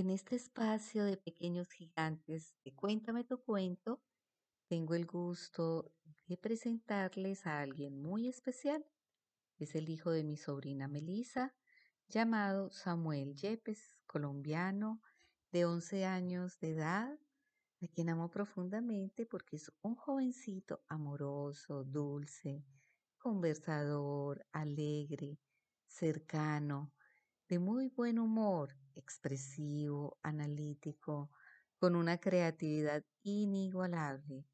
En este espacio de pequeños gigantes de Cuéntame tu cuento, tengo el gusto de presentarles a alguien muy especial. Es el hijo de mi sobrina Melissa, llamado Samuel Yepes, colombiano de 11 años de edad, a quien amo profundamente porque es un jovencito amoroso, dulce, conversador, alegre, cercano, de muy buen humor, expresivo, analítico, con una creatividad inigualable.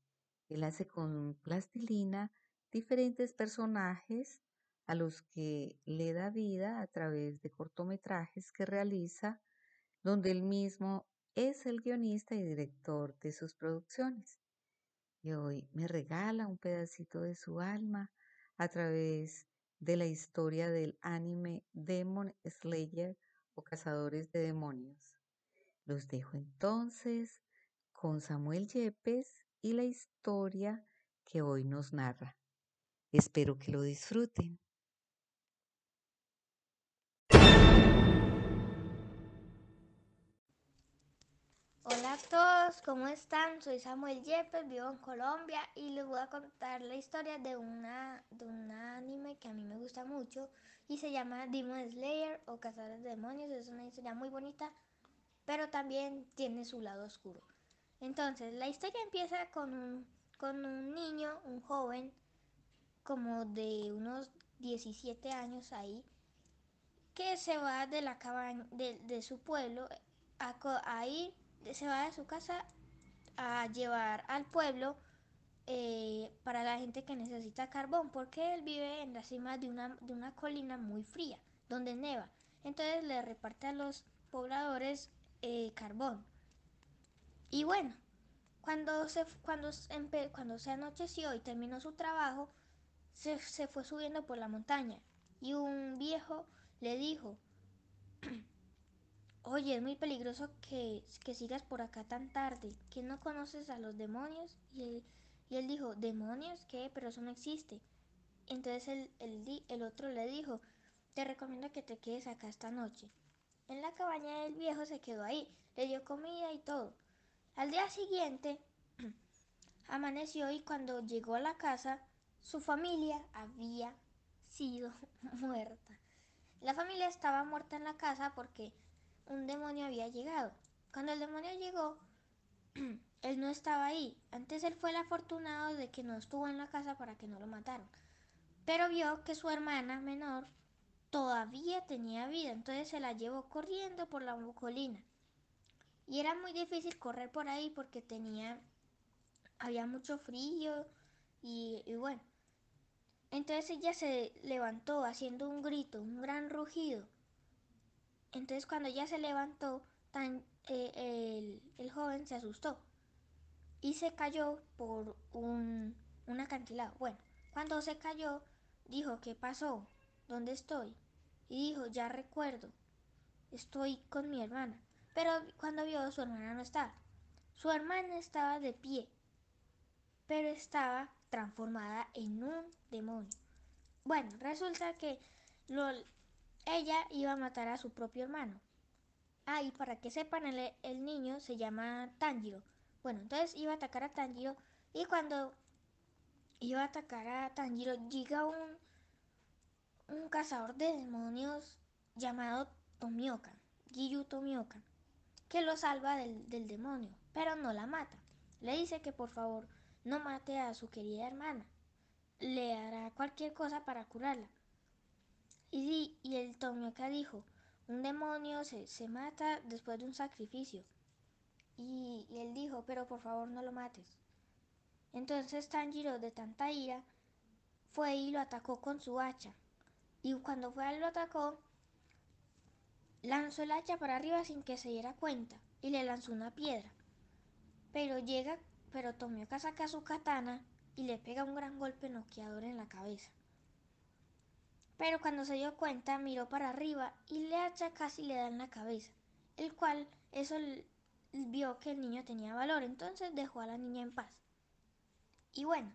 Él hace con plastilina diferentes personajes a los que le da vida a través de cortometrajes que realiza, donde él mismo es el guionista y director de sus producciones. Y hoy me regala un pedacito de su alma a través de la historia del anime Demon Slayer o Cazadores de Demonios. Los dejo entonces con Samuel Yepes y la historia que hoy nos narra. Espero que lo disfruten. A todos, ¿cómo están? Soy Samuel Yepes, vivo en Colombia y les voy a contar la historia de, una, de un anime que a mí me gusta mucho y se llama Demon Slayer o Cazadores de Demonios. Es una historia muy bonita, pero también tiene su lado oscuro. Entonces, la historia empieza con un, con un niño, un joven, como de unos 17 años ahí, que se va de la cabaña de, de su pueblo a, a ir se va de su casa a llevar al pueblo eh, para la gente que necesita carbón, porque él vive en la cima de una, de una colina muy fría, donde neva. Entonces le reparte a los pobladores eh, carbón. Y bueno, cuando se, cuando, cuando se anocheció y terminó su trabajo, se, se fue subiendo por la montaña. Y un viejo le dijo, Oye, es muy peligroso que, que, sigas por acá tan tarde, que no conoces a los demonios. Y él, dijo, ¿demonios? ¿Qué? Pero eso no existe. Entonces el, el, el, otro le dijo, te recomiendo que te quedes acá esta noche. En la cabaña del viejo se quedó ahí, le dio comida y todo. Al día siguiente amaneció y cuando llegó a la casa, su familia había sido muerta. La familia estaba muerta en la casa porque un demonio había llegado. Cuando el demonio llegó, él no estaba ahí. Antes él fue el afortunado de que no estuvo en la casa para que no lo mataran. Pero vio que su hermana menor todavía tenía vida, entonces se la llevó corriendo por la colina. Y era muy difícil correr por ahí porque tenía, había mucho frío y, y bueno. Entonces ella se levantó haciendo un grito, un gran rugido entonces cuando ella se levantó, tan, eh, el, el, joven se asustó y se cayó por un, un acantilado. Bueno, cuando se cayó, dijo, ¿qué pasó? ¿Dónde estoy? Y dijo, ya recuerdo, estoy con mi hermana. Pero cuando vio, su hermana no estaba. Su hermana estaba de pie, pero estaba transformada en un demonio. Bueno, resulta que lo, ella iba a matar a su propio hermano. Ah, y para que sepan, el, el niño se llama Tanjiro. Bueno, entonces iba a atacar a Tanjiro y cuando iba a atacar a Tanjiro llega un, un cazador de demonios llamado Tomioka, Giyu Tomioka, que lo salva del, del demonio, pero no la mata. Le dice que por favor no mate a su querida hermana. Le hará cualquier cosa para curarla. Y, el Tomioka dijo, un demonio se, se, mata después de un sacrificio. Y, y, él dijo, pero por favor no lo mates. Entonces Tanjiro, de tanta ira, fue y lo atacó con su hacha. Y cuando fue y lo atacó, lanzó el hacha para arriba sin que se diera cuenta y le lanzó una piedra. Pero llega, pero Tomioka saca su katana y le pega un gran golpe noqueador en la cabeza. Pero cuando se dio cuenta, miró para arriba y le hacha casi le da en la cabeza, el cual eso vio que el niño tenía valor, entonces dejó a la niña en paz. Y bueno,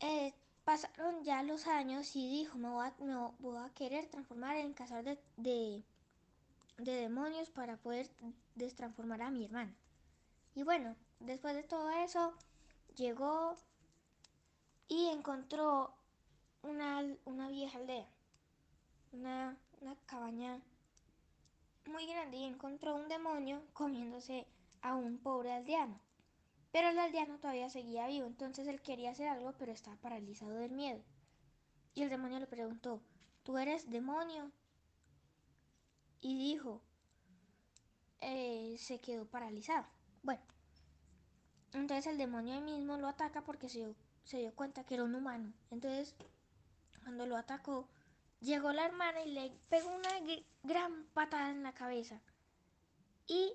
eh, pasaron ya los años y dijo, me voy, a, me a querer transformar en cazador de, de, de demonios para poder destransformar a mi hermana. Y bueno, después de todo eso, llegó y encontró una, una vieja aldea, una, una cabaña muy grande y encontró un demonio comiéndose a un pobre aldeano. Pero el aldeano todavía seguía vivo, entonces él quería hacer algo, pero estaba paralizado del miedo. Y el demonio le preguntó, ¿tú eres demonio? Y dijo, eh, se quedó paralizado. Bueno, entonces el demonio mismo lo ataca porque se dio, se dio cuenta que era un humano. Entonces, cuando lo atacó, llegó la hermana y le pegó una gran patada en la cabeza. Y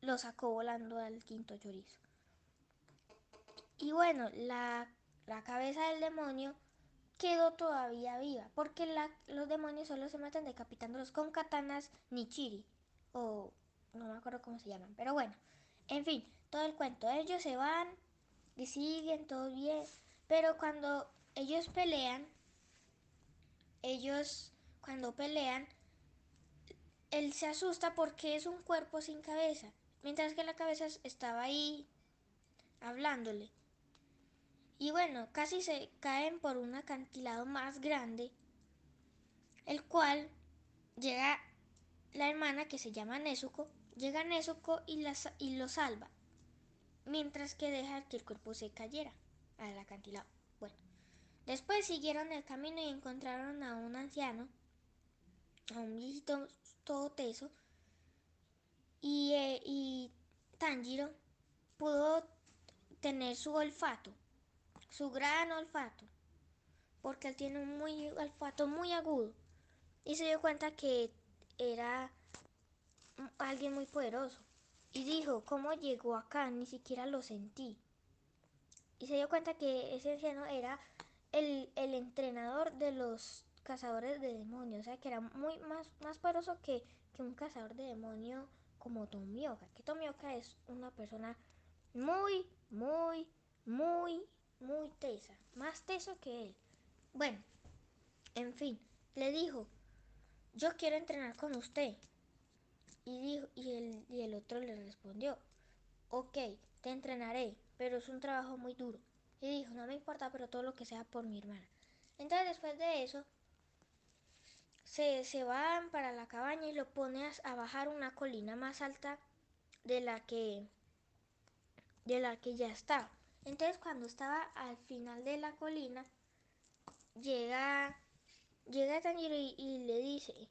lo sacó volando al quinto chorizo. Y bueno, la, la cabeza del demonio quedó todavía viva, porque la, los demonios solo se matan decapitándolos con katanas nichiri, o no me acuerdo cómo se llaman, pero bueno, en fin, todo el cuento, ellos se van y siguen, todo bien, pero cuando ellos pelean, ellos cuando pelean, él se asusta porque es un cuerpo sin cabeza, mientras que la cabeza estaba ahí hablándole. Y bueno, casi se caen por un acantilado más grande, el cual llega la hermana que se llama Nezuko, llega Nezuko y, la, y lo salva, mientras que deja que el cuerpo se cayera al acantilado. Bueno, después siguieron el camino y encontraron a un anciano, a un viejito todo teso, y, eh, y Tanjiro pudo tener su olfato su gran olfato, porque él tiene un muy, olfato muy agudo. Y se dio cuenta que era alguien muy poderoso. Y dijo, ¿cómo llegó acá? Ni siquiera lo sentí. Y se dio cuenta que ese anciano era el, entrenador de los cazadores de demonios. O sea, que era muy más, más poderoso que, que un cazador de demonios como Tomioka. Que Tomioka es una persona muy, muy, muy muy tesa, más teso que él. Bueno, en fin, le dijo, yo quiero entrenar con usted. Y, dijo, y, el, y el otro le respondió, ok, te entrenaré, pero es un trabajo muy duro. Y dijo, no me importa, pero todo lo que sea por mi hermana. Entonces después de eso, se, se van para la cabaña y lo pone a, bajar una colina más alta de la que de la que ya estaba. Entonces cuando estaba al final de la colina, llega, llega Tanjiro y, y le dice,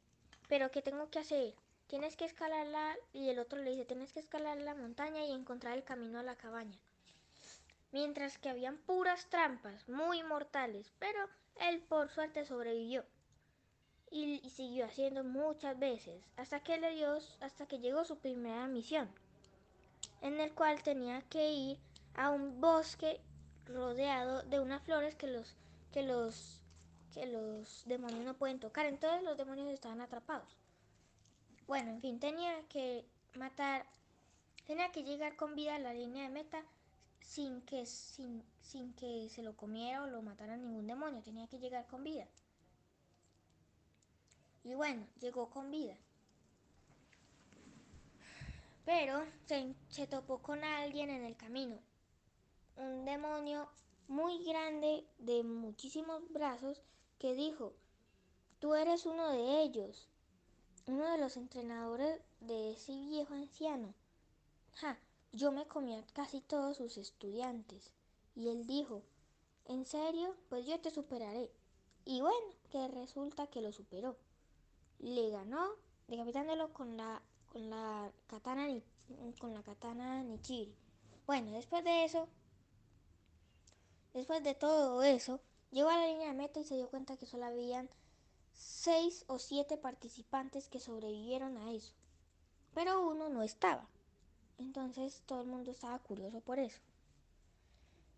pero ¿qué tengo que hacer? Tienes que escalarla y el otro le dice, tienes que escalar la montaña y encontrar el camino a la cabaña. Mientras que habían puras trampas, muy mortales, pero él por suerte sobrevivió. Y, siguió haciendo muchas veces, hasta que le dio, hasta que llegó su primera misión, en el cual tenía que ir a un bosque rodeado de unas flores que los que los que los demonios no pueden tocar. Entonces los demonios estaban atrapados. Bueno, en fin, tenía que matar, tenía que llegar con vida a la línea de meta sin que, sin, sin que se lo comiera o lo matara ningún demonio. Tenía que llegar con vida. Y bueno, llegó con vida. Pero se, se topó con alguien en el camino un demonio muy grande de muchísimos brazos que dijo, tú eres uno de ellos, uno de los entrenadores de ese viejo anciano. Ja, yo me comí a casi todos sus estudiantes. Y él dijo, ¿en serio? Pues yo te superaré. Y bueno, que resulta que lo superó. Le ganó decapitándolo con la con la katana con la katana Nichiri. Bueno, después de eso Después de todo eso, llegó a la línea de meta y se dio cuenta que solo habían seis o siete participantes que sobrevivieron a eso. Pero uno no estaba. Entonces todo el mundo estaba curioso por eso.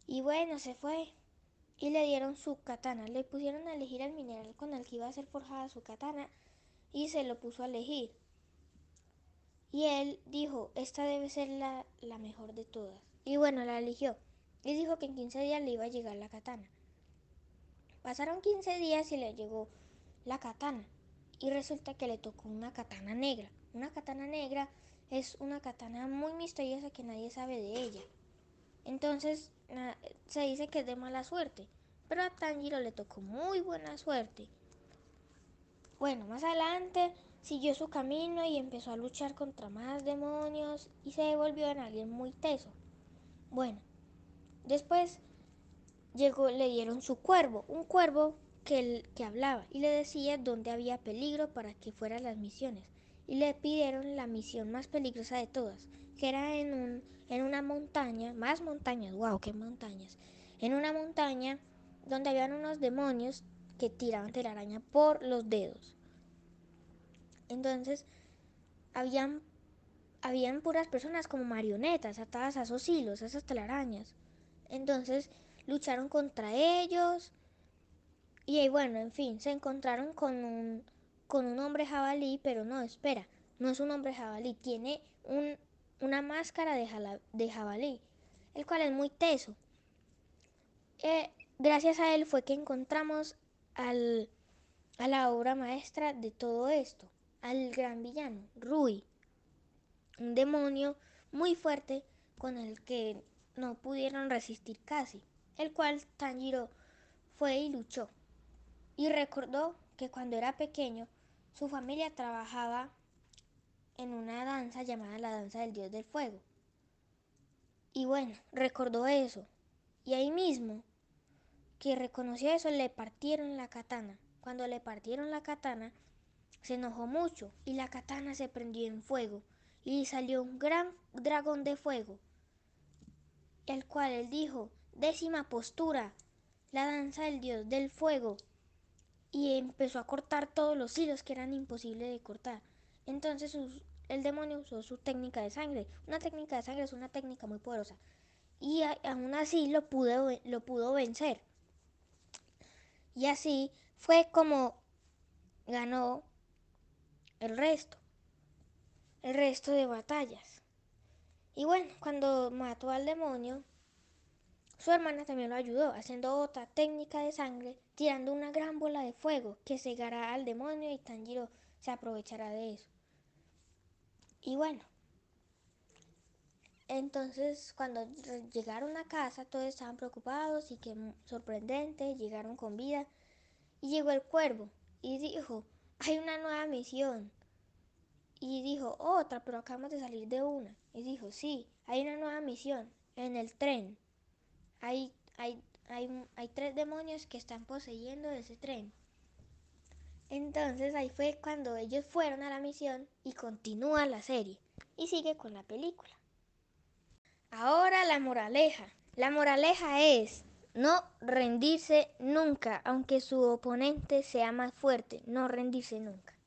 Y bueno, se fue. Y le dieron su katana. Le pusieron a elegir el mineral con el que iba a ser forjada su katana. Y se lo puso a elegir. Y él dijo, esta debe ser la, la mejor de todas. Y bueno, la eligió y dijo que en 15 días le iba a llegar la katana. Pasaron 15 días y le llegó la katana y resulta que le tocó una katana negra. Una katana negra es una katana muy misteriosa que nadie sabe de ella. Entonces se dice que es de mala suerte, pero a Tanjiro le tocó muy buena suerte. Bueno, más adelante siguió su camino y empezó a luchar contra más demonios y se devolvió en alguien muy teso. Bueno, después llegó, le dieron su cuervo, un cuervo que, que hablaba y le decía dónde había peligro para que fueran las misiones. Y le pidieron la misión más peligrosa de todas, que era en, un, en una montaña, más montañas, wow, qué montañas, en una montaña donde habían unos demonios que tiraban telaraña por los dedos. Entonces, habían, habían puras personas como marionetas atadas a esos hilos, a esas telarañas. Entonces, lucharon contra ellos. Y bueno, en fin, se encontraron con un, con un hombre jabalí, pero no, espera, no es un hombre jabalí, tiene un, una máscara de, jabalí, el cual es muy teso. Eh, gracias a él fue que encontramos al, a la obra maestra de todo esto, al gran villano, Rui, un demonio muy fuerte con el que no pudieron resistir casi el cual Tanjiro fue y luchó. Y recordó que cuando era pequeño su familia trabajaba en una danza llamada la danza del dios del fuego. Y bueno, recordó eso. Y ahí mismo, que reconoció eso, le partieron la katana. Cuando le partieron la katana, se enojó mucho y la katana se prendió en fuego y salió un gran dragón de fuego, el cual él dijo, Décima postura, la danza del dios del fuego. Y empezó a cortar todos los hilos que eran imposibles de cortar. Entonces el demonio usó su técnica de sangre. Una técnica de sangre es una técnica muy poderosa. Y aún así lo pudo, lo pudo vencer. Y así fue como ganó el resto. El resto de batallas. Y bueno, cuando mató al demonio, su hermana también lo ayudó, haciendo otra técnica de sangre, tirando una gran bola de fuego que cegará al demonio y Tanjiro se aprovechará de eso. Y bueno, entonces cuando llegaron a casa todos estaban preocupados y que sorprendente, llegaron con vida y llegó el cuervo y dijo, hay una nueva misión. Y dijo, otra, pero acabamos de salir de una. Y dijo, sí, hay una nueva misión en el tren hay, hay, tres demonios que están poseyendo ese tren. Entonces ahí fue cuando ellos fueron a la misión y continúa la serie y sigue con la película. Ahora la moraleja. La moraleja es no rendirse nunca, aunque su oponente sea más fuerte, no rendirse nunca.